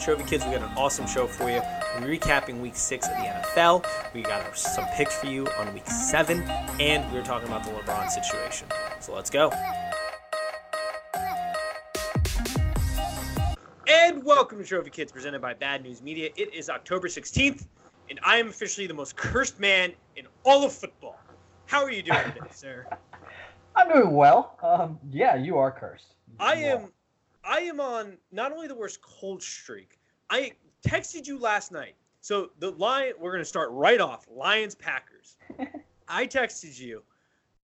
Trophy Kids, we got an awesome show for you. We're recapping week six of the NFL. We got some picks for you on week seven, and we are talking about the LeBron situation. So let's go. And welcome to Trophy Kids, presented by Bad News Media. It is October 16th, and I am officially the most cursed man in all of football. How are you doing today, sir? I'm doing well. Um, yeah, you are cursed. I am I am on not only the worst cold streak. I texted you last night. So the lion we're gonna start right off. Lions Packers. I texted you.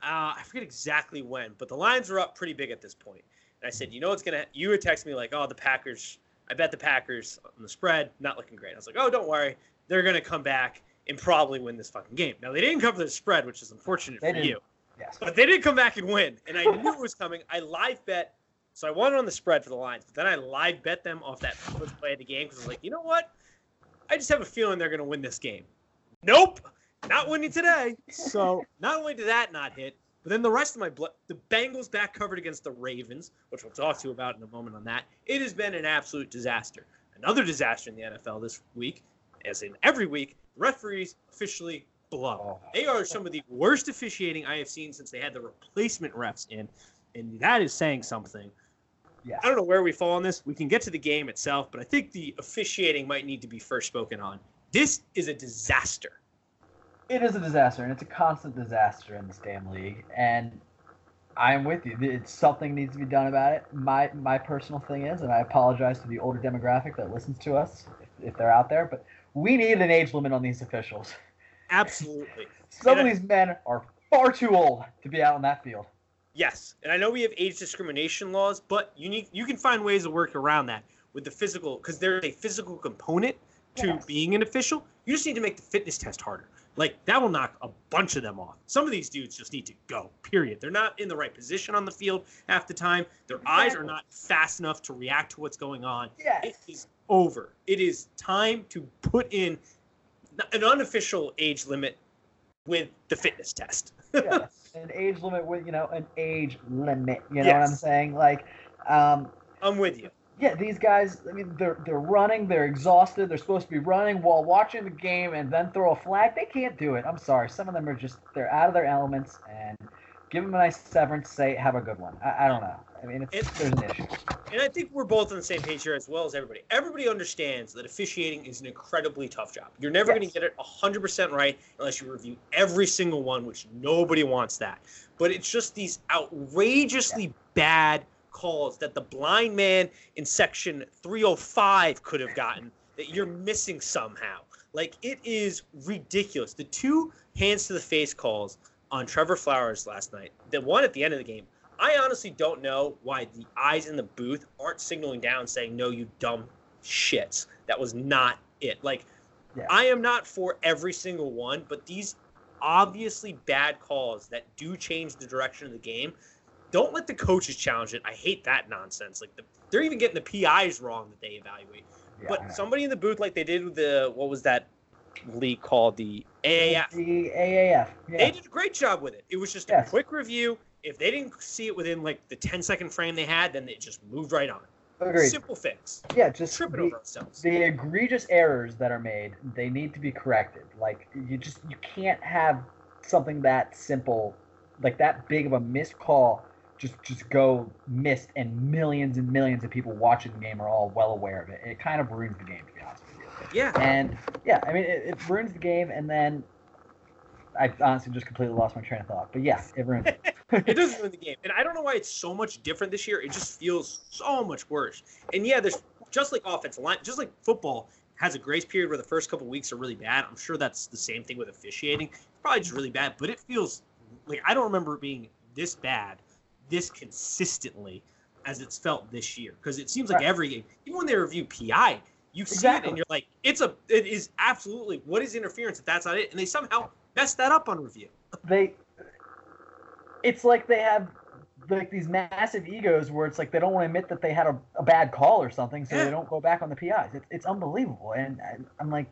Uh, I forget exactly when, but the Lions were up pretty big at this point. And I said, you know what's gonna you would text me like, oh the Packers I bet the Packers on the spread, not looking great. I was like, oh don't worry, they're gonna come back and probably win this fucking game. Now they didn't cover the spread, which is unfortunate They for didn't. you. Yes. But they didn't come back and win, and I knew it was coming. I live bet, so I won on the spread for the Lions, but then I live bet them off that first play of the game because I was like, you know what? I just have a feeling they're going to win this game. Nope, not winning today. So not only did that not hit, but then the rest of my blood, the Bengals back covered against the Ravens, which we'll talk to you about in a moment on that. It has been an absolute disaster. Another disaster in the NFL this week, as in every week, referees officially blow. They are some of the worst officiating I have seen since they had the replacement refs in, and that is saying something. Yeah. I don't know where we fall on this. We can get to the game itself, but I think the officiating might need to be first spoken on. This is a disaster. It is a disaster, and it's a constant disaster in this damn league. And I'm with you. It's something needs to be done about it. My my personal thing is, and I apologize to the older demographic that listens to us if, if they're out there, but we need an age limit on these officials. Absolutely. Some And of I- these men are far too old to be out on that field. Yes, and I know we have age discrimination laws, but you need you can find ways to work around that with the physical because there's a physical component to Yes. being an official. You just need to make the fitness test harder. Like that will knock a bunch of them off. Some of these dudes just need to go. Period. They're not in the right position on the field half the time. Their eyes are not fast enough to react to what's going on. Yes. It is over. It is time to put in an unofficial age limit with the fitness test. yes. An age limit with you know an age limit. You know what I'm saying? Like, um, I'm with you. yeah, these guys. I mean, they're they're running. They're exhausted. They're supposed to be running while watching the game and then throw a flag. They can't do it. I'm sorry. Some of them are just they're out of their elements. And give them a nice severance. Say have a good one. I, I don't know. I mean, it's, It- there's an issue. And I think we're both on the same page here as well as everybody. Everybody understands that officiating is an incredibly tough job. You're never going to get it 100% right unless you review every single one, which nobody wants that. But it's just these outrageously bad calls that the blind man in section 305 could have gotten that you're missing somehow. Like, it is ridiculous. The two hands to the face calls on Trevor Flowers last night, the one at the end of the game, I honestly don't know why the eyes in the booth aren't signaling down saying, no, you dumb shits. That was not it. Like, Yeah. I am not for every single one, but these obviously bad calls that do change the direction of the game, don't let the coaches challenge it. I hate that nonsense. Like, the, they're even getting the PIs wrong that they evaluate. Yeah, but somebody in the booth, like they did with the, what was that league called? The AAF. The AAF. They did a great job with it. It was just a Yes. quick review. If they didn't see it within like the 10 second frame they had, then it just moved right on. Agreed. Simple fix. Yeah, just trip it over ourselves. the egregious errors that are made they need to be corrected like you just you can't have something that simple like that big of a missed call just just go missed and millions and millions of people watching the game are all well aware of it it kind of ruins the game to be honest Yeah. and yeah i mean it, it ruins the game and then i honestly just completely lost my train of thought but yeah it ruins it it does ruin the game. And I don't know why it's so much different this year. It just feels so much worse. And yeah, there's just like offensive line, just like football has a grace period where the first couple weeks are really bad. I'm sure that's the same thing with officiating. It's probably just really bad, but it feels like I don't remember it being this bad, this consistently as it's felt this year. Because it seems like every game, even when they review PI, you see it and you're like, it's a, it is absolutely what is interference if that's not it, and they somehow mess that up on review. they it's like they have like these massive egos where it's like they don't want to admit that they had a, a bad call or something so Yeah. they don't go back on the PIs. It's, it's unbelievable. And I, I'm like,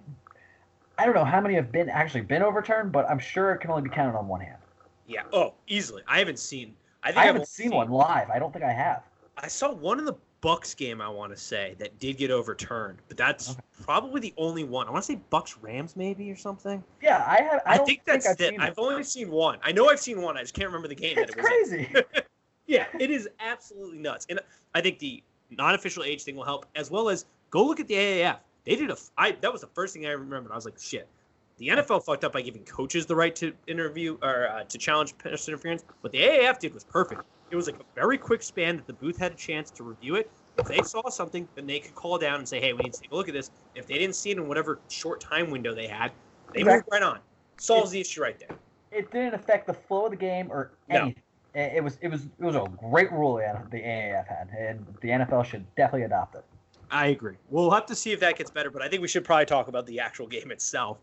I don't know how many have been actually been overturned, but I'm sure it can only be counted on one hand. Yeah. Oh, easily. I haven't seen. I think I I've haven't seen one live. I don't think I have. I saw one in the Bucs game I want to say that did get overturned, but that's Okay. probably the only one. I want to say Bucs Rams maybe or something. Yeah, I have. I, I, don't think that's I've it. I've only seen one. I know I've seen one. I just can't remember the game It's that it was. crazy. Yeah, it is absolutely nuts. And I think the non-official age thing will help, as well as go look at the AAF. They did a. I that was the first thing I remembered. I was like, shit. The NFL fucked up by giving coaches the right to interview or uh, to challenge pass interference. What the AAF did was perfect. It was like a very quick span that the booth had a chance to review it. If they saw something, then they could call down and say, "Hey, we need to take a look at this." If they didn't see it in whatever short time window they had, they moved right on. Solves the issue right there. it didn't affect the flow of the game or No. anything. It it was it was it was a great rule the AAF had, and the NFL should definitely adopt it. I agree. We'll have to see if that gets better, but I think we should probably talk about the actual game itself.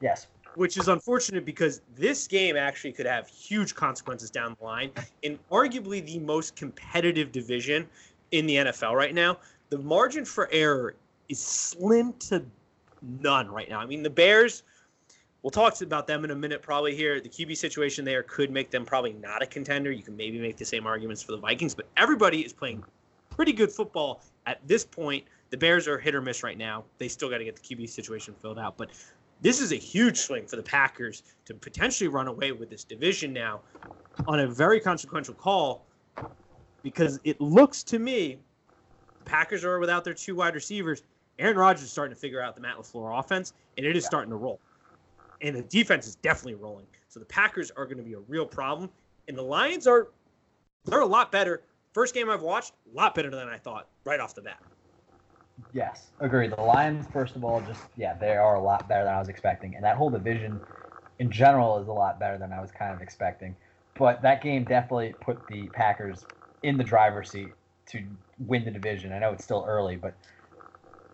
Yes. Which is unfortunate because this game actually could have huge consequences down the line in arguably the most competitive division in the NFL right now. The margin for error is slim to none right now. I mean, the Bears, we'll talk about them in a minute probably here. The QB situation there could make them probably not a contender. You can maybe make the same arguments for the Vikings, but everybody is playing pretty good football at this point. The Bears are hit or miss right now. They still got to get the QB situation filled out, but this is a huge swing for the Packers to potentially run away with this division now on a very consequential call because it looks to me the Packers are without their two wide receivers. Aaron Rodgers is starting to figure out the Matt LaFleur offense, and it is Yeah. starting to roll. And the defense is definitely rolling. So the Packers are going to be a real problem. And the Lions are they're a lot better. First game I've watched, a lot better than I thought right off the bat. Yes, agreed. The Lions, first of all, just yeah, they are a lot better than I was expecting, and that whole division in general is a lot better than I was kind of expecting. But that game definitely put the Packers in the driver's seat to win the division. I know it's still early, but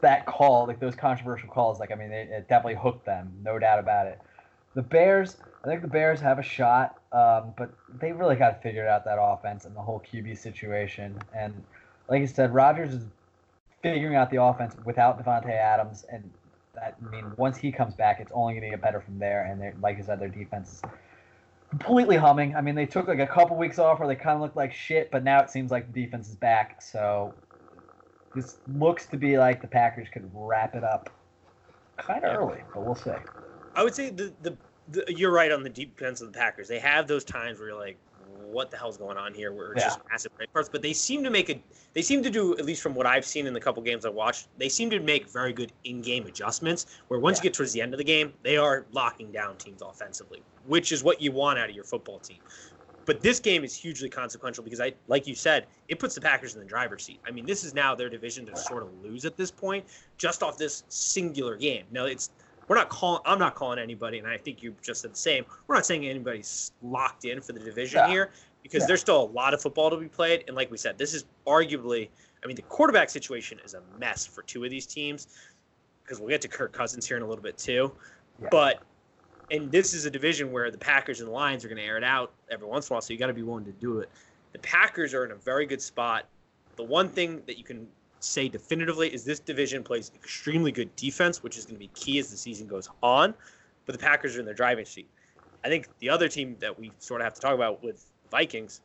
that call, like those controversial calls, like I mean, it, it definitely hooked them, no doubt about it. The Bears, I think the Bears have a shot, um, but they really got to figure out that offense and the whole QB situation. And like I said, Rodgers is figuring out the offense without Davante Adams, and that I mean once he comes back, it's only going to get better from there. And they're, like I said, their defense is completely humming. I mean, they took like a couple weeks off where they kind of looked like shit, but now it seems like the defense is back. So this looks to be like the Packers could wrap it up kind of early, but we'll see. I would say the, the the you're right on the defense of the Packers. They have those times where you're like, what the hell's going on here? Where it's just massive red parts. But they seem to make a they seem to do, at least from what I've seen in the couple games I watched, they seem to make very good in-game adjustments. Where once Yeah. you get towards the end of the game, they are locking down teams offensively, which is what you want out of your football team. But this game is hugely consequential because I, like you said, it puts the Packers in the driver's seat. I mean, this is now their division to sort of lose at this point, just off this singular game. Now it's we're not calling. I'm not calling anybody, and I think you just said the same. We're not saying anybody's locked in for the division Yeah. here because Yeah. there's still a lot of football to be played. And like we said, this is arguably. I mean, the quarterback situation is a mess for two of these teams because we'll get to Kirk Cousins here in a little bit too. Yeah. But and this is a division where the Packers and the Lions are going to air it out every once in a while, so you got to be willing to do it. The Packers are in a very good spot. The one thing that you can say definitively is this division plays extremely good defense, which is going to be key as the season goes on. But the Packers are in their driving seat. I think the other team that we sort of have to talk about with Vikings,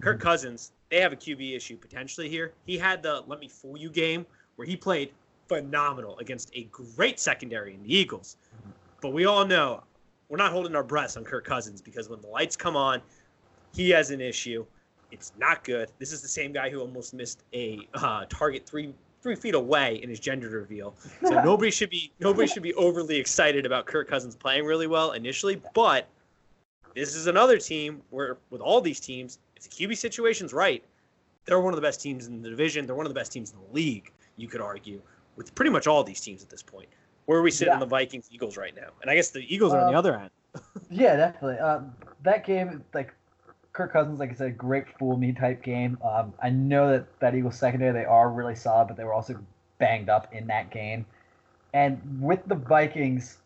Kirk mm-hmm. Cousins, they have a QB issue potentially here. He had the let me fool you game where he played phenomenal against a great secondary in the Eagles. Mm-hmm. But we all know we're not holding our breaths on Kirk Cousins because when the lights come on, he has an issue. It's not good. This is the same guy who almost missed a uh, target three three feet away in his gender reveal. So nobody should be nobody should be overly excited about Kirk Cousins playing really well initially. But this is another team where with all these teams, if the QB situation's right, they're one of the best teams in the division. They're one of the best teams in the league. You could argue with pretty much all these teams at this point. Where are we sitting Yeah. on the Vikings Eagles right now? And I guess the Eagles are on the Um, other end. Yeah, definitely. Uh, that game, like Kirk Cousins, like I said, great fool me type game. Um, I know that that Eagles secondary they are really solid, but they were also banged up in that game. And with the Vikings,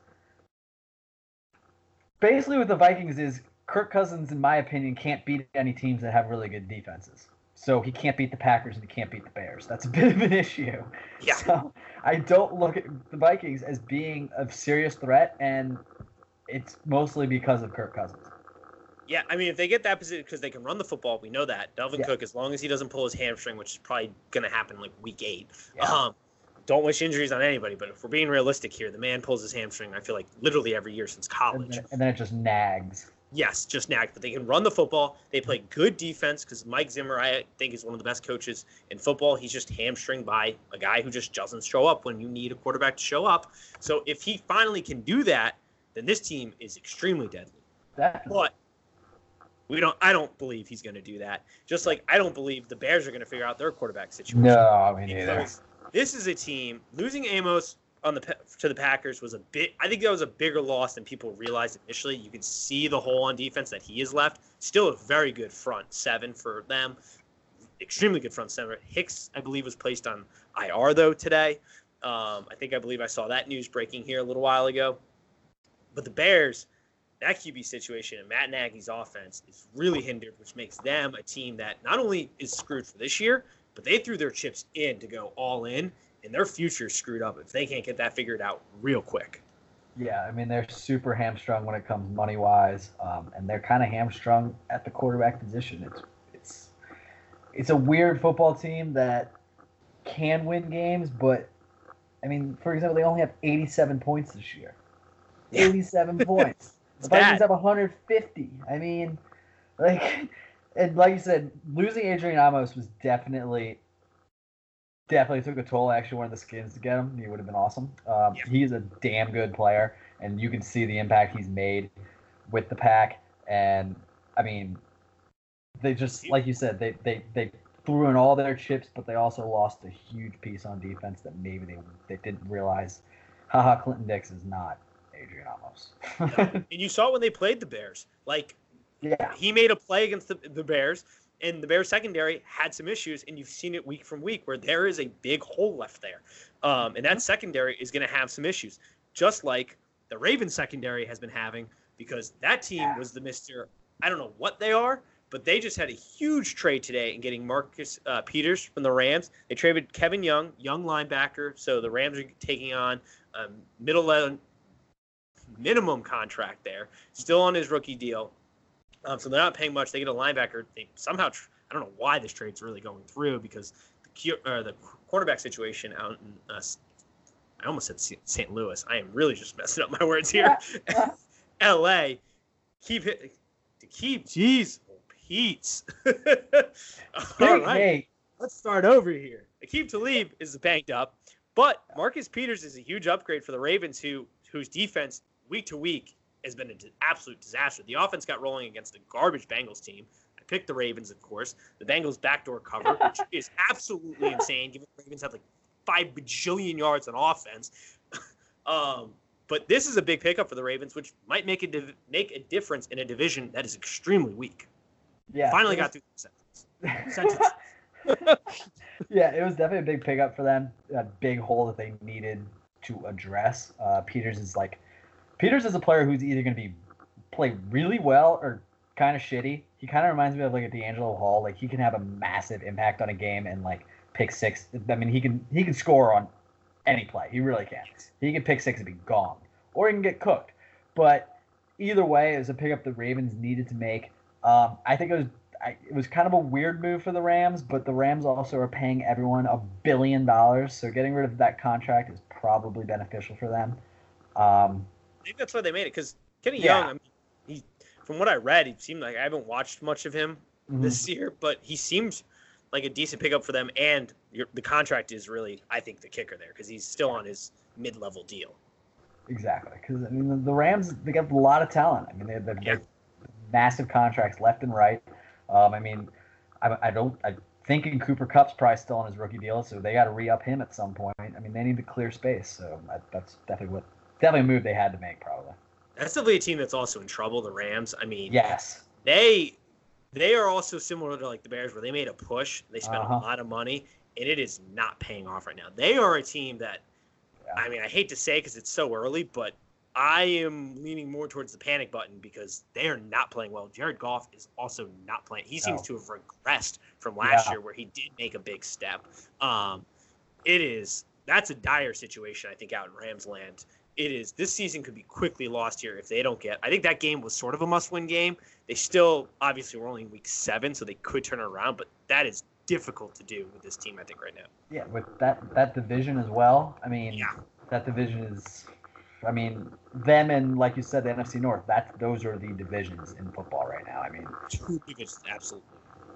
basically with the Vikings is Kirk Cousins, in my opinion, can't beat any teams that have really good defenses. So he can't beat the Packers and he can't beat the Bears. That's a bit of an issue. Yeah. So I don't look at the Vikings as being a serious threat, and it's mostly because of Kirk Cousins. Yeah, I mean, if they get that position because they can run the football, we know that. Dalvin Yeah. Cook, as long as he doesn't pull his hamstring, which is probably going to happen like week eight. Yeah. Um, don't wish injuries on anybody, but if we're being realistic here, the man pulls his hamstring. I feel like literally every year since and, college. then, and then it just nags. Yes, just nags. but they can run the football. They play good defense because Mike Zimmer, I think, is one of the best coaches in football. He's just hamstringed by a guy who just doesn't show up when you need a quarterback to show up. So if he finally can do that, then this team is extremely deadly. Definitely. But we don't. I don't believe he's going to do that. Just like I don't believe the Bears are going to figure out their quarterback situation. No, me neither. this is a team losing Amos on the to the Packers was a bit. I think that was a bigger loss than people realized initially. You can see the hole on defense that he has left. Still a very good front seven for them. Extremely good front seven. Hicks, I believe, was placed on IR though today. Um, I think I believe I saw that news breaking here a little while ago. But the Bears, that QB situation and Matt Nagy's offense is really hindered, which makes them a team that not only is screwed for this year, but they threw their chips in to go all in, and their future is screwed up if they can't get that figured out real quick. Yeah, I mean they're super hamstrung when it comes money wise, um, and they're kind of hamstrung at the quarterback position. It's it's it's a weird football team that can win games, but I mean, for example, they only have 87 points this year. 87 points. It's The Vikings bad. have 150. I mean, like, and like you said, losing Adrian Amos was definitely, definitely took a toll. I actually wanted the Skins to get him. He would have been awesome. Um, Yeah. He's a damn good player, and you can see the impact he's made with the pack. And I mean, they just like you said, they they they threw in all their chips, but they also lost a huge piece on defense that maybe they they didn't realize. Ha Ha, Clinton Dix is not Adrian Amos. and you saw when they played the Bears. Like yeah. he made a play against the, the Bears, and the Bears secondary had some issues, and you've seen it week from week where there is a big hole left there, um, and that secondary is going to have some issues, just like the Ravens secondary has been having because that team was the Mister. I don't know what they are, but they just had a huge trade today in getting Marcus uh, Peters from the Rams. They traded Kevin Young, young linebacker, so the Rams are taking on um, middle minimum contract there, still on his rookie deal. Um, so they're not paying much. They get a linebacker. They somehow tr- I don't know why this trade's really going through because the Q, uh, the quarterback situation out in uh, I almost said St. Louis. I am really just messing up my words here. L.A. Keep hit to keep. Jeez, Pete's. All right Nate. let's start over here. Aqib Talib is banked up, but Marcus Peters is a huge upgrade for the Ravens, who whose defense week to week has been an absolute disaster. The offense got rolling against a garbage Bengals team. I picked the Ravens, of course. The Bengals backdoor cover, which is absolutely insane, given the Ravens have like five bajillion yards on offense. um, but this is a big pickup for the Ravens, which might make a div- make a difference in a division that is extremely weak. Yeah. Finally it got was- through the sentence. Sentence. yeah, it was definitely a big pickup for them. A big hole that they needed to address. Uh, Peters is like, Peters is a player who's either going to be play really well or kind of shitty. He kind of reminds me of like a DeAngelo Hall. Like he can have a massive impact on a game and like pick six. I mean, he can he can score on any play. He really can. He can pick six and be gone, or he can get cooked. But either way, it was a pickup the Ravens needed to make. Um, I think it was I, it was kind of a weird move for the Rams, but the Rams also are paying everyone a billion dollars, so getting rid of that contract is probably beneficial for them. Um, think that's why they made it because Kenny Yeah. Young. I mean, he, from what I read, he seemed like I haven't watched much of him mhm. this year, but he seems like a decent pickup for them. And your, the contract is really, I think, the kicker there because he's still on his mid-level deal. Exactly, because I mean the, Rams they got a lot of talent. I mean they have Yeah. massive contracts left and right. Um, I mean, I, I don't I thinking Cooper Kupp's probably still on his rookie deal, so they got to re up him at some point. I mean they need to clear space, so I, that's definitely what definitely a move they had to make probably. That's definitely a team that's also in trouble. The Rams. I mean, Yes, they they are also similar to like the Bears, where they made a push, they spent Uh-huh. a lot of money, and it is not paying off right now. They are a team that, Yeah. I mean, I hate to say because it's so early, but I am leaning more towards the panic button because they are not playing well. Jared Goff is also not playing. He seems No. to have regressed from last Yeah. year, where he did make a big step. Um, it is that's a dire situation, I think, out in Rams land. It is this season could be quickly lost here if they don't get. I think that game was sort of a must-win game. They still obviously we're only in week seven, so they could turn around, but that is difficult to do with this team. I think right now. Yeah, with that that division as well. I mean, Yeah. that division is. I mean, them and like you said, the NFC North. That those are the divisions in football right now. I mean, Two biggest, absolutely.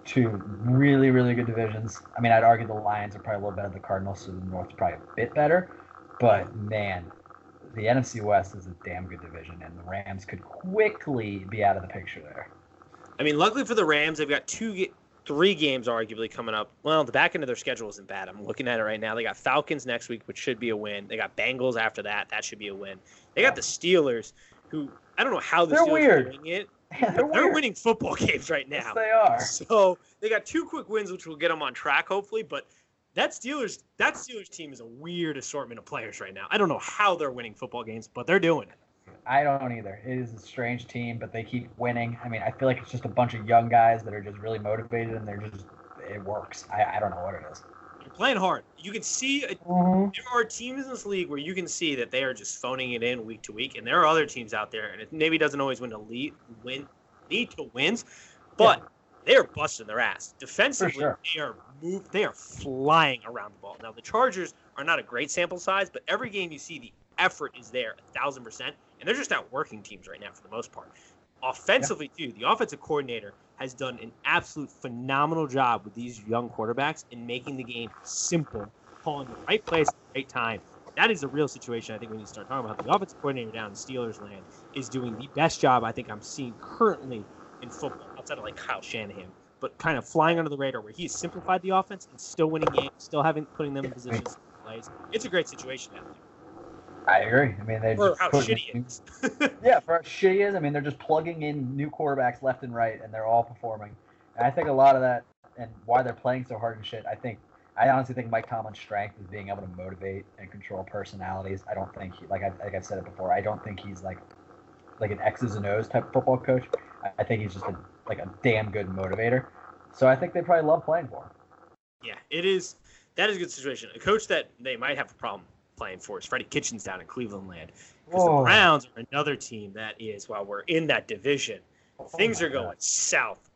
two really really good divisions. I mean, I'd argue the Lions are probably a little better than the Cardinals, so the North's probably a bit better. But man, the NFC West is a damn good division, and the Rams could quickly be out of the picture there. I mean, luckily for the Rams, they've got two, three games arguably coming up. Well, the back end of their schedule isn't bad. I'm looking at it right now. They got Falcons next week, which should be a win. They got Bengals after that. That should be a win. They got the Steelers, who I don't know how the They're Steelers weird. are doing it. Yeah, they're they're winning football games right Yes, now. they are. So they got two quick wins, which will get them on track, hopefully. But that Steelers, that Steelers team is a weird assortment of players right now. I don't know how they're winning football games, but they're doing it. I don't either. It is a strange team, but they keep winning. I mean, I feel like it's just a bunch of young guys that are just really motivated, and they're just it works. I, I don't know what it is. They're playing hard. You can see a Mm-hmm. there are teams in this league where you can see that they are just phoning it in week to week, and there are other teams out there, and it maybe doesn't always win to lead, win, lead to wins, but they are busting their ass defensively. sure. They are move, they are flying around the ball. Now the Chargers are not a great sample size, but every game you see the effort is there a thousand percent, and they're just outworking teams right now for the most part. Offensively too, the offensive coordinator has done an absolute phenomenal job with these young quarterbacks in making the game simple calling the right place at the right time. That is a real situation. I think we need to start talking about. The offensive coordinator down in Steelers land is doing the best job I think I'm seeing currently in football, outside of like Kyle Shanahan, but kind of flying under the radar where he's simplified the offense and still winning games, still having putting them in positions to plays. It's a great situation down there. I agree. I mean, they For how shitty it is. Yeah, for how shitty it is. I mean, they're just plugging in new quarterbacks left and right, and they're all performing. And I think a lot of that, and why they're playing so hard and shit. I think, I honestly think Mike Tomlin's strength is being able to motivate and control personalities. I don't think he, like I like I've said it before. I don't think he's like, like an X's and O's type football coach. I, I think he's just a like a damn good motivator. So I think they probably love playing for him. Yeah, it is. That is a good situation. A coach that they might have a problem playing for is Freddie Kitchens down in Cleveland land. Because the oh. Browns are another team that is, while we're in that division, things oh are going God. south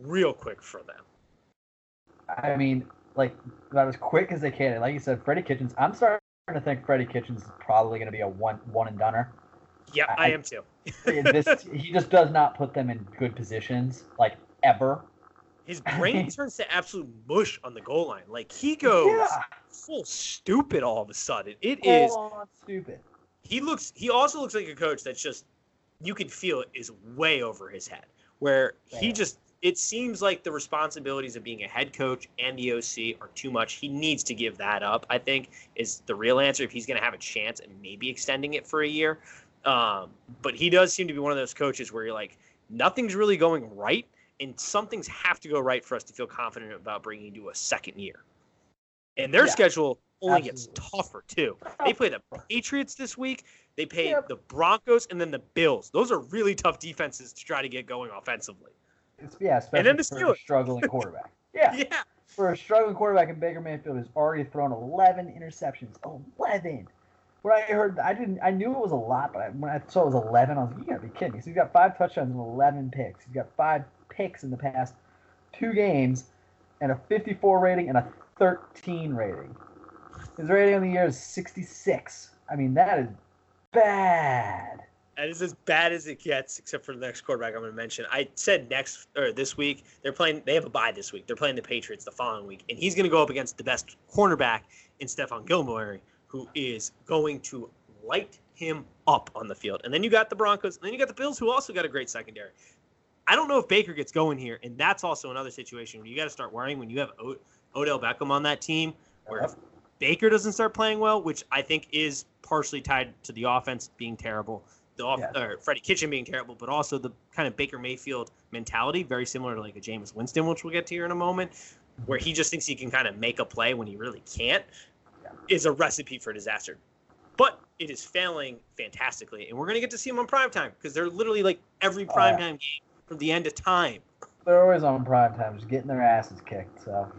real quick for them. I mean, like about as quick as they can. And like you said, Freddie Kitchens. I'm starting to think Freddie Kitchens is probably going to be a one one and doneer. Yep, I- I am too. This he just does not put them in good positions, like ever. His brain turns to absolute mush on the goal line. Like he goes Yeah, full stupid all of a sudden. It is. full on stupid. He looks. He also looks like a coach that's just. You can feel it is way over his head. Where he just. It seems like the responsibilities of being a head coach and the OC are too much. He needs to give that up. I think is the real answer if he's going to have a chance and maybe extending it for a year. Um, but he does seem to be one of those coaches where you're like, nothing's really going right, and some things have to go right for us to feel confident about bringing you to a second year. And their Yeah, schedule only gets tougher too. They play the Patriots this week. They play Yep. the Broncos and then the Bills. Those are really tough defenses to try to get going offensively. It's, yeah, especially then the for a struggling quarterback. Yeah, Yeah. for a struggling quarterback in Baker Mayfield has already thrown 11 interceptions. 11. When I heard, I didn't, I knew it was a lot, but I, when I saw it was 11, I was like, you gotta be kidding me. So he's got five touchdowns and 11 picks. He's got five picks in the past two games, and a 54 rating and a 13 rating. His rating on the year is 66. I mean, that is bad. That is as bad as it gets, except for the next quarterback I'm going to mention. I said next or this week they're playing. They have a bye this week. They're playing the Patriots the following week, and he's going to go up against the best cornerback in Stephon Gilmore, who is going to light him up on the field. And then you got the Broncos, and then you got the Bills, who also got a great secondary. I don't know if Baker gets going here, and that's also another situation where you got to start worrying when you have o- Odell Beckham on that team, where if Baker doesn't start playing well, which I think is partially tied to the offense being terrible, the off, Yeah. or Freddie Kitchen being terrible, but also the kind of Baker Mayfield mentality, very similar to like a Jameis Winston, which we'll get to here in a moment, where he just thinks he can kind of make a play when he really can't. Is a recipe for disaster. But it is failing fantastically, and we're gonna get to see them on primetime because they're literally like every Oh, yeah. primetime game from the end of time. They're always on prime time, just getting their asses kicked. So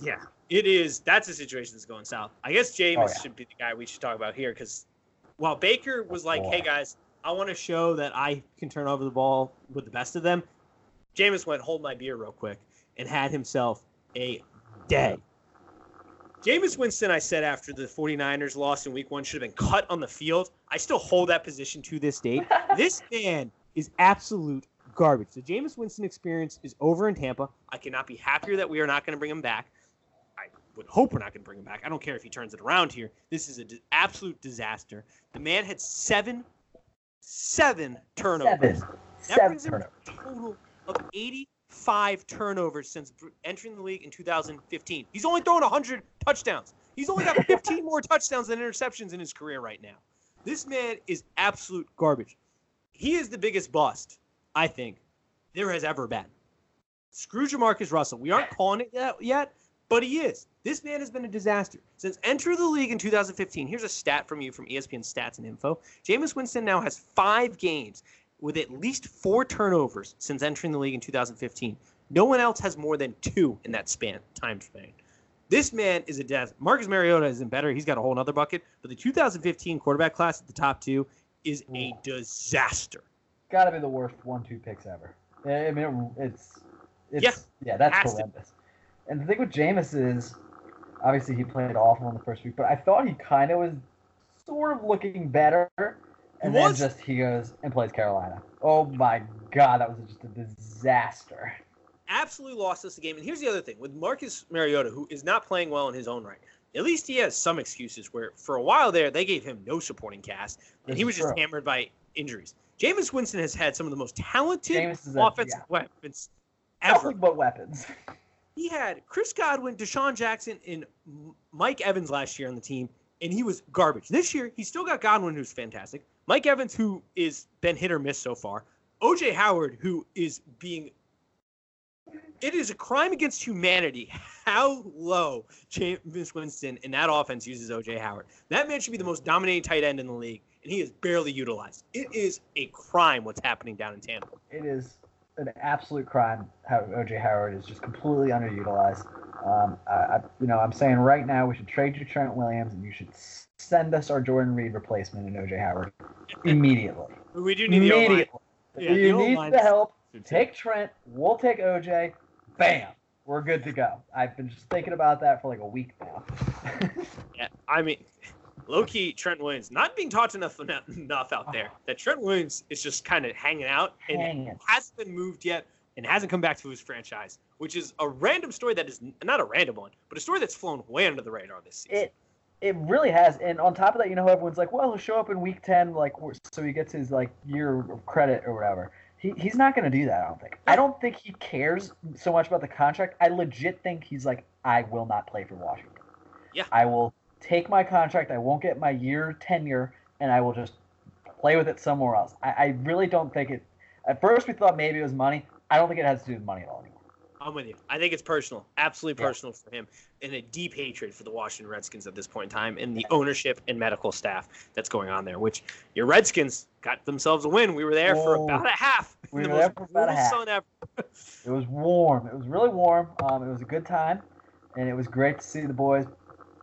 Yeah, it is. That's a situation that's going south. I guess Jameis Oh, yeah. should be the guy we should talk about here because while Baker was like, Boy. "Hey guys, I want to show that I can turn over the ball with the best of them," Jameis went, "Hold my beer real quick," and had himself a day. Jameis Winston, I said after the 49ers lost in week one, should have been cut on the field. I still hold that position to this date. this man is absolute garbage. The Jameis Winston experience is over in Tampa. I cannot be happier that we are not going to bring him back. I would hope we're not going to bring him back. I don't care if he turns it around here. This is an absolute disaster. The man had seven, seven turnovers. Seven. That Seven brings him turnovers. a total of 85 turnovers since entering the league in 2015. He's only thrown 100 touchdowns. He's only got 15 more touchdowns than interceptions in his career right now. This man is absolute garbage. He is the biggest bust, I think, there has ever been. Screw JaMarcus Russell. We aren't calling it that yet, but he is. This man has been a disaster. Since entering the league in 2015, here's a stat from you from ESPN Stats and Info. Jameis Winston now has five games with at least four turnovers since entering the league in 2015. No one else has more than two in that span time span. This man is a death. Marcus Mariota isn't better. He's got a whole other bucket. But the 2015 quarterback class at the top two is a disaster. Got to be the worst one-two picks ever. I mean, it, it's it's Yeah, yeah, that's horrendous. And the thing with Jameis is, obviously he played awful in the first week, but I thought he kind of was sort of looking better. And then just he goes and plays Carolina. Oh my God, that was just a disaster. absolutely lost us the game. And here's the other thing with Marcus Mariota, who is not playing well in his own right. At least he has some excuses where for a while there they gave him no supporting cast and he was just true. hammered by injuries. Jameis Winston has had some of the most talented a- offensive yeah. weapons ever. Nothing but weapons. He had Chris Godwin, DeSean Jackson, and Mike Evans last year on the team, and he was garbage. This year, he still got Godwin, who's fantastic. Mike Evans, who is been hit or miss so far. OJ Howard, who is being. It is a crime against humanity how low Jameis Winston and that offense uses OJ Howard. That man should be the most dominating tight end in the league, and he is barely utilized. It is a crime what's happening down in Tampa. it is an absolute crime how OJ Howard is just completely underutilized. Um, I, I, you know, I'm saying right now we should trade you Trent Williams and you should send us our Jordan Reed replacement in OJ Howard immediately. We do need the O-line. Immediately. Yeah, the need the help. Take Trent. We'll take OJ. Bam. We're good to go. I've been just thinking about that for like a week now. Yeah, I mean, low key, Trent Williams not being talked enough enough out there. That Trent Williams is just kind of hanging out and hasn't been moved yet and hasn't come back to his franchise, which is a random story that is not a random one, but a story that's flown way under the radar this season. It it really has. And on top of that, you know, everyone's like, well, he'll show up in week ten, like so he gets his like year of credit or whatever. He, he's not going to do that. I don't think. I don't think he cares so much about the contract. I legit think he's like, I will not play for Washington. Yeah. I will take my contract. I won't get my year tenure, and I will just play with it somewhere else. I, I really don't think it. At first, we thought maybe it was money. I don't think it has to do with money at all anymore. I'm with you. I think it's personal, absolutely Yeah. personal for him, and a deep hatred for the Washington Redskins at this point in time, and the ownership and medical staff that's going on there. Which your Redskins got themselves a win. We were there for Oh. about a half. We were most there for about a half. sun ever. It was warm. It was really warm. Um, it was a good time, and it was great to see the boys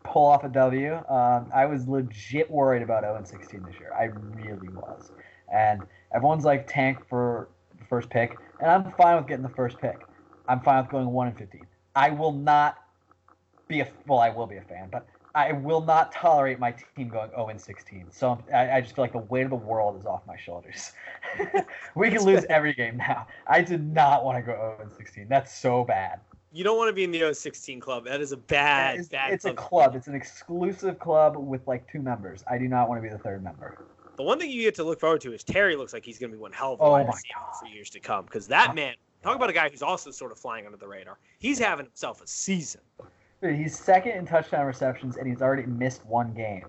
pull off a W. Um, I was legit worried about 0 and 16 this year. I really was. And everyone's like tank for the first pick, and I'm fine with getting the first pick. I'm fine with going 1 and 15. I will not be a well. I will be a fan, but I will not tolerate my team going 0 and 16. So I, I just feel like the weight of the world is off my shoulders. we can lose every game now. I did not want to go 0 and 16. That's so bad. You don't want to be in the 016 club. That is a bad, it's, bad it's a club. club. It's an exclusive club with like two members. I do not want to be the third member. The one thing you get to look forward to is Terry looks like he's going to be one hell of a Oh my receiver God. for years to come. Because that uh, man, talk about a guy who's also sort of flying under the radar. He's having himself a season. Dude, he's second in touchdown receptions, and he's already missed one game.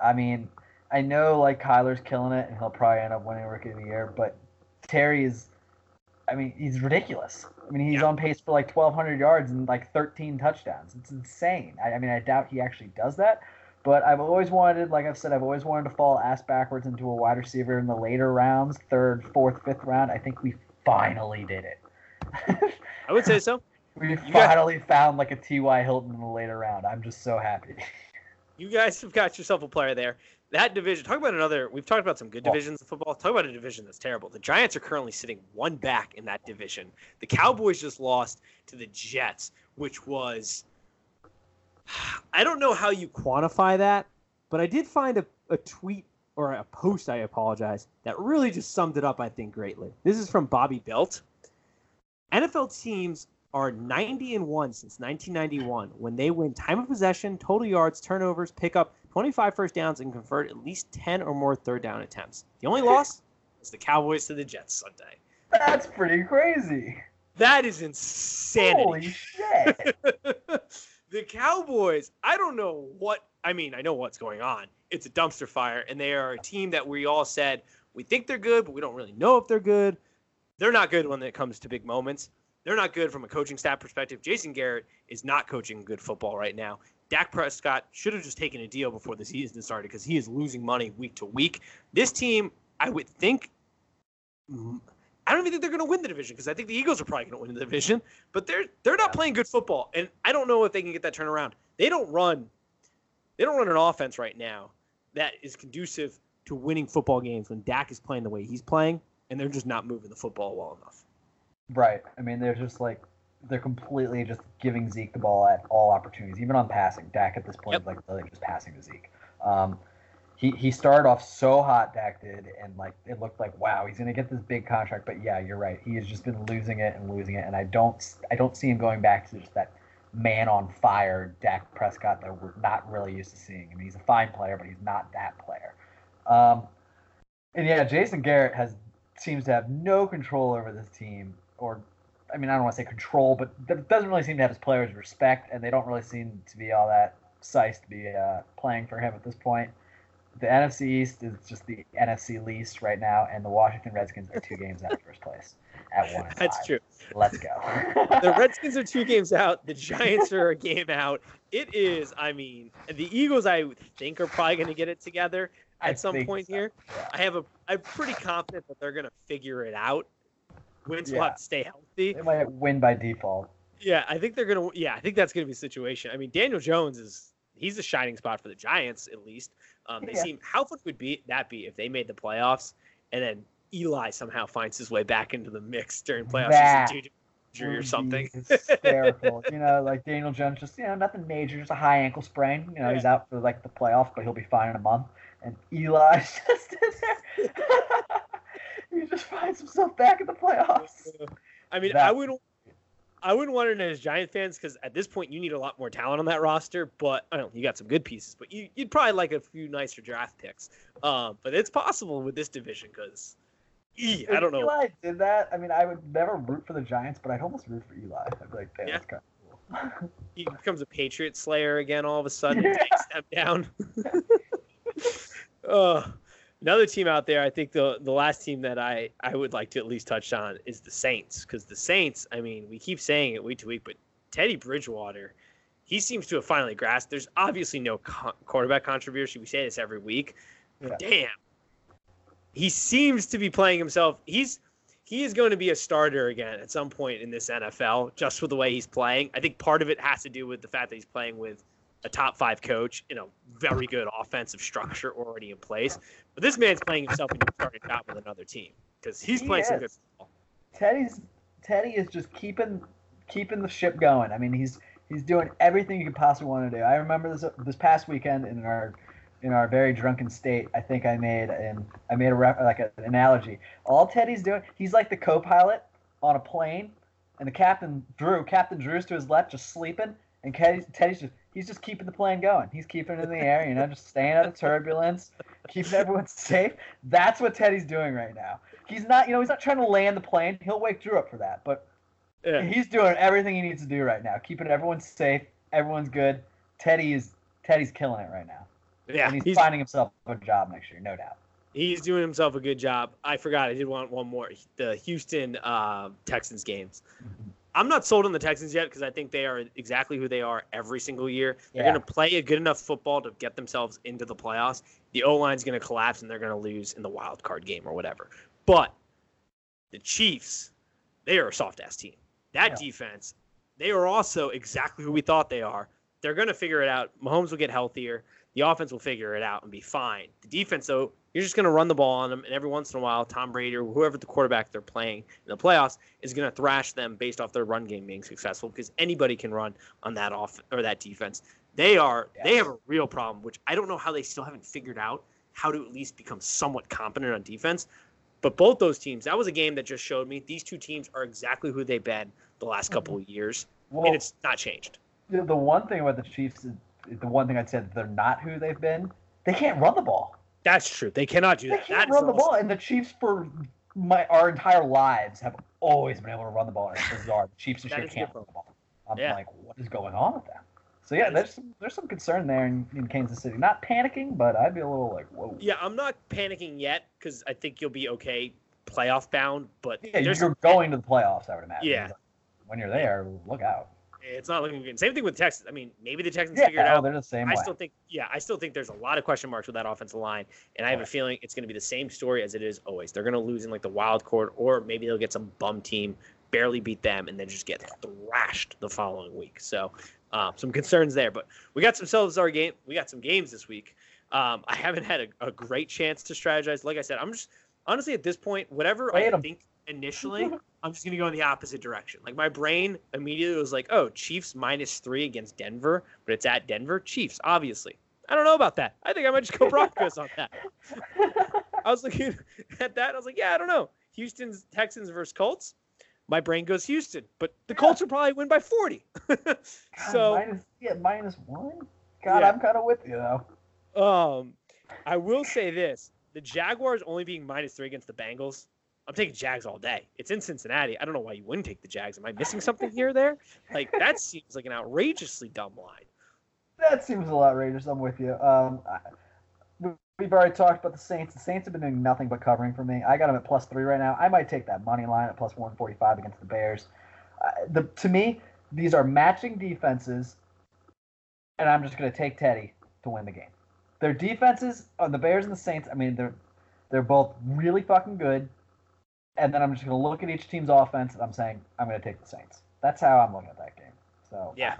I mean, I know like Kyler's killing it, and he'll probably end up winning Rookie of the Year, but Terry is. I mean, he's ridiculous. I mean, he's Yeah. on pace for like 1,200 yards and like 13 touchdowns. It's insane. I, I mean, I doubt he actually does that. But I've always wanted, like I've said, I've always wanted to fall ass backwards into a wide receiver in the later rounds, third, fourth, fifth round. I think we finally did it. I would say so. we got- finally found like a T.Y. Hilton in the later round. I'm just so happy. You guys have got yourself a player there. That division. Talk about another. We've talked about some good oh. divisions of football. Talk about a division that's terrible. The Giants are currently sitting one back in that division. The Cowboys just lost to the Jets, which was. I don't know how you quantify that, but I did find a, a tweet or a post. I apologize. That really just summed it up. I think greatly. This is from Bobby Belt. NFL teams are 90 and 1 since 1991 when they win time of possession, total yards, turnovers, pick up 25 first downs, and convert at least 10 or more third down attempts. The only loss is the Cowboys to the Jets Sunday. That's pretty crazy. That is insanity. Holy shit. the Cowboys, I don't know what, I mean, I know what's going on. It's a dumpster fire, and they are a team that we all said we think they're good, but we don't really know if they're good. They're not good when it comes to big moments. They're not good from a coaching staff perspective. Jason Garrett is not coaching good football right now. Dak Prescott should have just taken a deal before the season started because he is losing money week to week. This team, I would think, I don't even think they're going to win the division because I think the Eagles are probably going to win the division, but they're they're not playing good football, and I don't know if they can get that turnaround. They don't run, they don't run an offense right now that is conducive to winning football games when Dak is playing the way he's playing, and they're just not moving the football well enough. Right. I mean, they're just like they're completely just giving Zeke the ball at all opportunities, even on passing. Dak at this point yep. like really just passing to Zeke. Um, he he started off so hot, Dak did, and like it looked like wow, he's gonna get this big contract. But yeah, you're right. He has just been losing it and losing it, and I don't I don't see him going back to just that man on fire Dak Prescott that we're not really used to seeing. I mean, he's a fine player, but he's not that player. Um, and yeah, Jason Garrett has seems to have no control over this team or I mean, I don't want to say control, but it doesn't really seem to have his players' respect, and they don't really seem to be all that sized to be uh, playing for him at this point. The NFC East is just the NFC least right now, and the Washington Redskins are two games out of first place at one. That's five. true. Let's go. the Redskins are two games out. The Giants are a game out. It is. I mean, the Eagles. I think are probably going to get it together at I some point so. here. Yeah. I have a. I'm pretty confident that they're going to figure it out Wins yeah. will have to stay healthy. They might win by default. Yeah, I think they're gonna. Yeah, I think that's gonna be the situation. I mean, Daniel Jones is he's a shining spot for the Giants at least. Um, they yeah. seem how fun would be that be if they made the playoffs and then Eli somehow finds his way back into the mix during playoffs that or something. Hysterical. you know, like Daniel Jones, just you know, nothing major, just a high ankle sprain. You know, yeah. he's out for like the playoffs, but he'll be fine in a month. And Eli's just in there. he just finds himself back in the playoffs. I mean, that, I would I wouldn't want it as Giant fans because at this point you need a lot more talent on that roster. But I don't. You got some good pieces, but you, would probably like a few nicer draft picks. Um, but it's possible with this division because. I don't know. Eli did that. I mean, I would never root for the Giants, but I'd almost root for Eli. I'd be like, damn, yeah. that's kind of cool. he becomes a Patriot Slayer again all of a sudden, yeah. takes them down. uh, Another team out there, I think the the last team that I, I would like to at least touch on is the Saints because the Saints, I mean, we keep saying it week to week, but Teddy Bridgewater, he seems to have finally grasped. There's obviously no co- quarterback controversy. We say this every week. Yeah. Damn, he seems to be playing himself. He's he is going to be a starter again at some point in this NFL, just with the way he's playing. I think part of it has to do with the fact that he's playing with a top five coach in a very good offensive structure already in place. But this man's playing himself into a starting job with another team because he's he playing is. some good football. Teddy's Teddy is just keeping keeping the ship going. I mean, he's he's doing everything you could possibly want to do. I remember this this past weekend in our in our very drunken state. I think I made and I made a ref, like an analogy. All Teddy's doing, he's like the co-pilot on a plane, and the captain Drew, Captain Drew's to his left, just sleeping, and Teddy's, Teddy's just he's just keeping the plane going. He's keeping it in the air, you know, just staying out of turbulence, keeping everyone safe. That's what Teddy's doing right now. He's not, you know, he's not trying to land the plane. He'll wake Drew up for that, but yeah. he's doing everything he needs to do right now, keeping everyone safe. Everyone's good. Teddy is Teddy's killing it right now. Yeah, and he's, he's finding himself a job next year, no doubt. He's doing himself a good job. I forgot. I did want one more. The Houston uh, Texans games. I'm not sold on the Texans yet because I think they are exactly who they are every single year. They're going to play a good enough football to get themselves into the playoffs. The O line's going to collapse and they're going to lose in the wild card game or whatever. But the Chiefs, they are a soft ass team. That yeah. defense, they are also exactly who we thought they are. They're going to figure it out. Mahomes will get healthier. The offense will figure it out and be fine. The defense, though, you're just going to run the ball on them, and every once in a while, Tom Brady or whoever the quarterback they're playing in the playoffs is going to thrash them based off their run game being successful because anybody can run on that off or that defense. They are yes. they have a real problem, which I don't know how they still haven't figured out how to at least become somewhat competent on defense. But both those teams, that was a game that just showed me these two teams are exactly who they've been the last mm-hmm. couple of years, well, and it's not changed. The one thing about the Chiefs, the one thing I'd say they're not who they've been. They can't run the ball. That's true. They cannot do they that. They can't that run the ball, and the Chiefs for my our entire lives have always been able to run the ball. It's bizarre. The Chiefs just can't run the ball. I'm yeah. like, what is going on with them? So yeah, there's some, there's some concern there in, in, Kansas City. Not panicking, but I'd be a little like, whoa. Yeah, I'm not panicking yet because I think you'll be okay playoff bound. But yeah, you're going to the playoffs, I would imagine. Yeah. When you're there, look out. It's not looking good. Same thing with Texas. I mean, maybe the Texans yeah, figure it oh, out. They're the same I way. still think, yeah, I still think there's a lot of question marks with that offensive line, and I have a feeling it's going to be the same story as it is always. They're going to lose in like the wild card, or maybe they'll get some bum team, barely beat them, and then just get thrashed the following week. So um, some concerns there, but we got some our game. We got some games this week. Um, I haven't had a, a, great chance to strategize. Like I said, I'm just honestly at this point, whatever I think initially, I'm just gonna go in the opposite direction. Like my brain immediately was like, oh, Chiefs minus three against Denver, but it's at Denver. Chiefs, obviously. I don't know about that. I think I might just go Broncos on that. I was looking at that. I was like, yeah, I don't know. Houston's Texans versus Colts my brain goes Houston, but the yeah. Colts will probably win by 40. so minus, yeah, minus one. God, yeah. I'm kind of with you though. Um, I will say this: the Jaguars only being minus three against the Bengals. I'm taking Jags all day. It's in Cincinnati. I don't know why you wouldn't take the Jags. Am I missing something here or there? Like that seems like an outrageously dumb line. That seems a little outrageous. I'm with you. Um, We've already talked about the Saints. The Saints have been doing nothing but covering for me. I got them at plus three right now. I might take that money line at plus 145 against the Bears. Uh, the, to me, these are matching defenses, and I'm just going to take Teddy to win the game. Their defenses on uh, the Bears and the Saints, I mean, they're they're both really fucking good. And then I'm just going to look at each team's offense, and I'm saying I'm going to take the Saints. That's how I'm looking at that game. So yeah,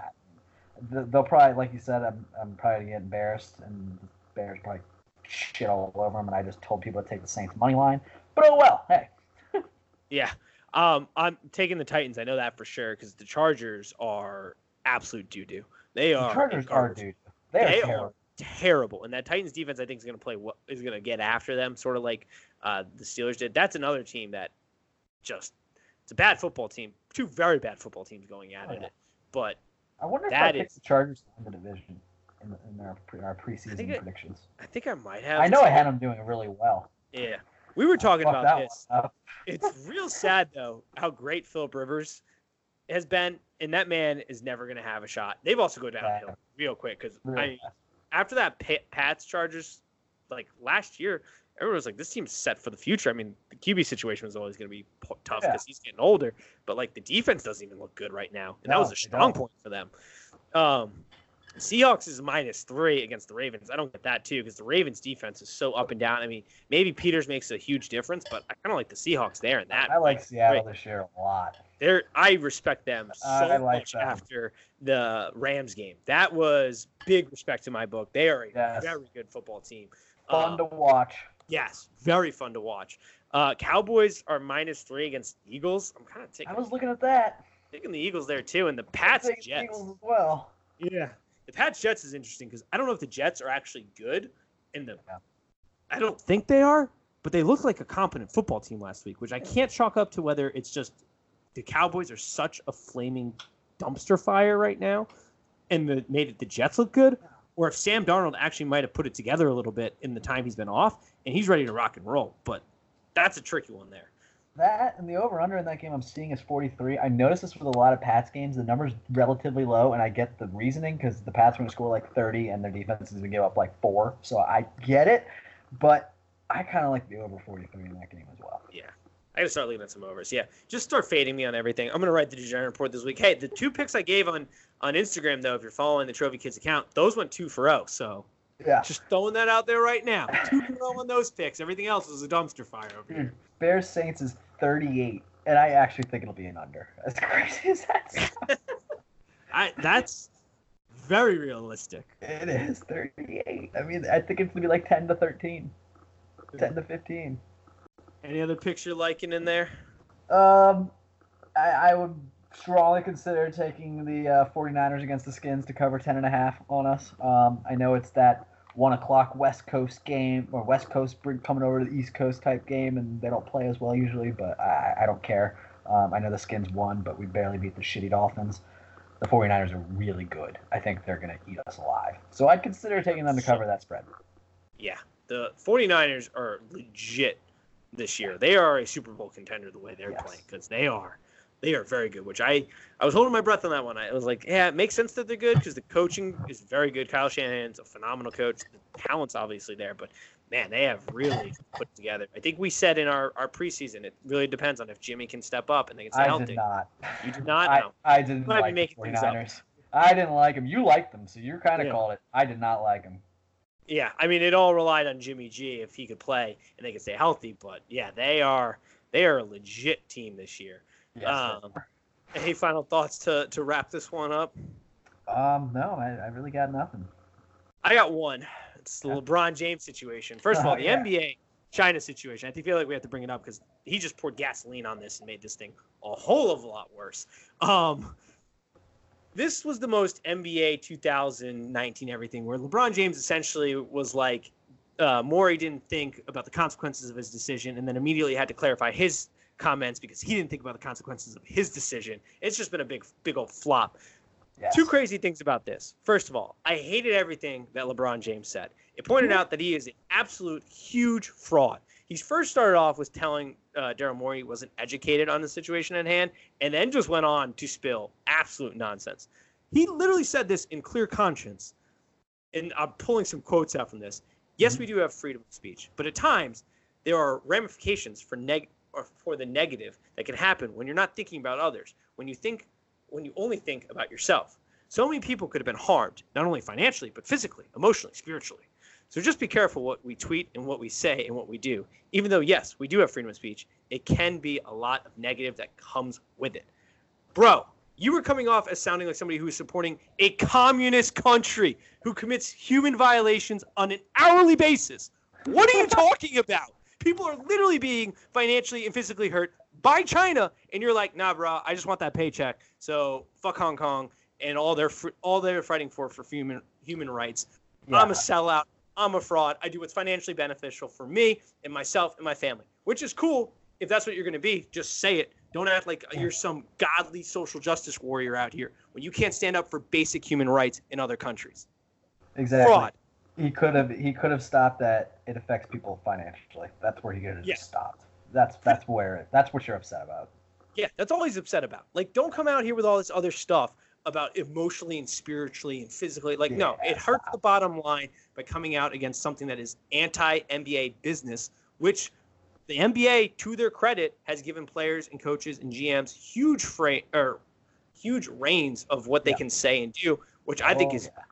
they'll probably, like you said, I'm I'm probably going to get embarrassed, and the Bears probably shit all over them, and I just told people to take the Saints money line. But oh well, hey. yeah, um, I'm taking the Titans. I know that for sure because the Chargers are absolute doo doo. They are. The Chargers are doo. They, they are terrible. terrible, and that Titans defense I think is going to play what is going to get after them, sort of like uh, the Steelers did. That's another team that just it's a bad football team. Two very bad football teams going at oh, yeah. it, but I wonder if I the Chargers in the division in, in our, in our preseason I predictions. I, I think I might have. I know I had them doing really well. Yeah, we were talking about this. it's real sad though how great Philip Rivers has been, and that man is never going to have a shot. They've also go downhill yeah. real quick because I after that Pats Chargers like last year, everyone was like, "This team's set for the future." I mean, the QB situation was always going to be tough because yeah. he's getting older, but like the defense doesn't even look good right now, and no, that was a strong point for them. Um, Seahawks is minus three against the Ravens. I don't get that too because the Ravens defense is so up and down. I mean, maybe Peters makes a huge difference, but I kind of like the Seahawks there and that. I like Seattle this year a lot. They're, I respect them so like much them. after the Rams game. That was big respect to my book. They are a yes. very good football team. Fun um, to watch. Yes, very fun to watch. Uh, Cowboys are minus three against Eagles. I'm kind of taking. I was looking at that. Taking the Eagles there too, and the Pats Jets. Eagles as well. Yeah, the Pats Jets is interesting because I don't know if the Jets are actually good. In the, yeah. I don't think they are, but they looked like a competent football team last week, which I can't chalk up to whether it's just the Cowboys are such a flaming dumpster fire right now, and the, made it the Jets look good, or if Sam Darnold actually might have put it together a little bit in the time he's been off, and he's ready to rock and roll. But that's a tricky one there. That and the over under in that game I'm seeing is 43. I noticed this with a lot of Pats games. The number's relatively low, and I get the reasoning because the Pats are going to score like 30 and their defense is going to give up like four. So I get it, but I kind of like the over 43 in that game as well. Yeah. I gotta start leaving some overs. Yeah, just start fading me on everything. I'm gonna write the degenerate report this week. Hey, the two picks I gave on on Instagram though, if you're following the Trophy Kids account, those went two for zero. So yeah, just throwing that out there right now. Two for zero on those picks. Everything else is a dumpster fire over here. Hmm. Bears Saints is 38, and I actually think it'll be an under. As crazy as that I that's very realistic. It is 38. I mean, I think it's gonna be like 10 to 13, 10 to 15. Any other picks you're liking in there? Um, I, I would strongly consider taking the uh, 49ers against the Skins to cover 10 and a half on us. Um, I know it's that one o'clock West Coast game or West Coast coming over to the East Coast type game, and they don't play as well usually, but I, I don't care. Um, I know the Skins won, but we barely beat the shitty Dolphins. The 49ers are really good. I think they're going to eat us alive. So I'd consider taking them to cover that spread. Yeah, the 49ers are legit this year. They are a Super Bowl contender the way they're yes. playing because they are they are very good. Which I I was holding my breath on that one. I was like, yeah, it makes sense that they're good because the coaching is very good. Kyle Shanahan's a phenomenal coach. The talent's obviously there, but man, they have really put together. I think we said in our, our preseason, it really depends on if Jimmy can step up and they can stay I healthy. did not. You did not. I, no. I didn't like making 49ers. I didn't like them. You liked them, so you're kind of yeah. called it. I did not like them. Yeah, I mean, it all relied on Jimmy G if he could play and they could stay healthy. But yeah, they are they are a legit team this year. Yes, um, any final thoughts to to wrap this one up? Um, no, I, I really got nothing. I got one. It's the LeBron James situation. First of all, the yeah. NBA China situation. I think feel like we have to bring it up because he just poured gasoline on this and made this thing a whole of a lot worse. Um, this was the most NBA 2019 everything, where LeBron James essentially was like, uh, Morey didn't think about the consequences of his decision, and then immediately had to clarify his comments because he didn't think about the consequences of his decision. It's just been a big, big old flop. Yes. Two crazy things about this. First of all, I hated everything that LeBron James said. It pointed out that he is an absolute huge fraud. He first started off with telling uh, Daryl Morey he wasn't educated on the situation at hand, and then just went on to spill absolute nonsense. He literally said this in clear conscience, and I'm pulling some quotes out from this. Yes, mm-hmm. we do have freedom of speech, but at times there are ramifications for neg or for the negative that can happen when you're not thinking about others. When you think, when you only think about yourself. So many people could have been harmed, not only financially, but physically, emotionally, spiritually. So just be careful what we tweet and what we say and what we do. Even though, yes, we do have freedom of speech, it can be a lot of negative that comes with it. Bro, you were coming off as sounding like somebody who is supporting a communist country who commits human violations on an hourly basis. What are you talking about? People are literally being financially and physically hurt by China, and you're like, nah, bro, I just want that paycheck. So fuck Hong Kong and all they're all they're fighting for for human human rights. Yeah. I'm a sellout. I'm a fraud. I do what's financially beneficial for me and myself and my family, which is cool. If that's what you're going to be, just say it. Don't act like you're some godly social justice warrior out here when you can't stand up for basic human rights in other countries. Exactly. Fraud. He could have he could have stopped that. It affects people financially. That's where he could have yeah. just stopped. That's that's where that's what you're upset about. Yeah, that's all he's upset about. Like, don't come out here with all this other stuff about emotionally and spiritually and physically. Like, yeah, no, it hurts the bottom line by coming out against something that is anti NBA business, which the NBA, to their credit, has given players and coaches and GMs huge frame or huge reins of what they yeah. can say and do, which I think oh, is yeah.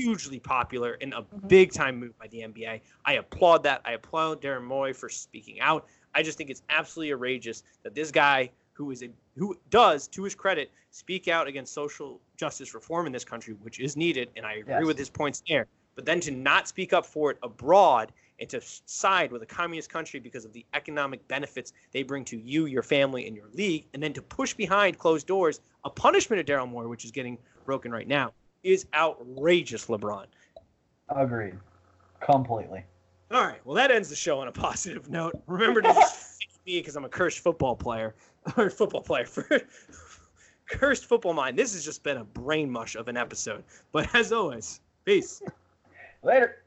hugely popular and a mm-hmm. big time move by the NBA. I applaud that. I applaud Daryl Morey for speaking out. I just think it's absolutely outrageous that this guy who is a who does, to his credit, speak out against social justice reform in this country, which is needed, and I agree yes. with his points there. But then to not speak up for it abroad and to side with a communist country because of the economic benefits they bring to you, your family, and your league, and then to push behind closed doors a punishment of Daryl Morey, which is getting broken right now, is outrageous, LeBron. Agreed. Completely. All right. Well, that ends the show on a positive note. Remember to just me because I'm a cursed football player or football player for cursed football mind. This has just been a brain mush of an episode. But as always, peace. Later.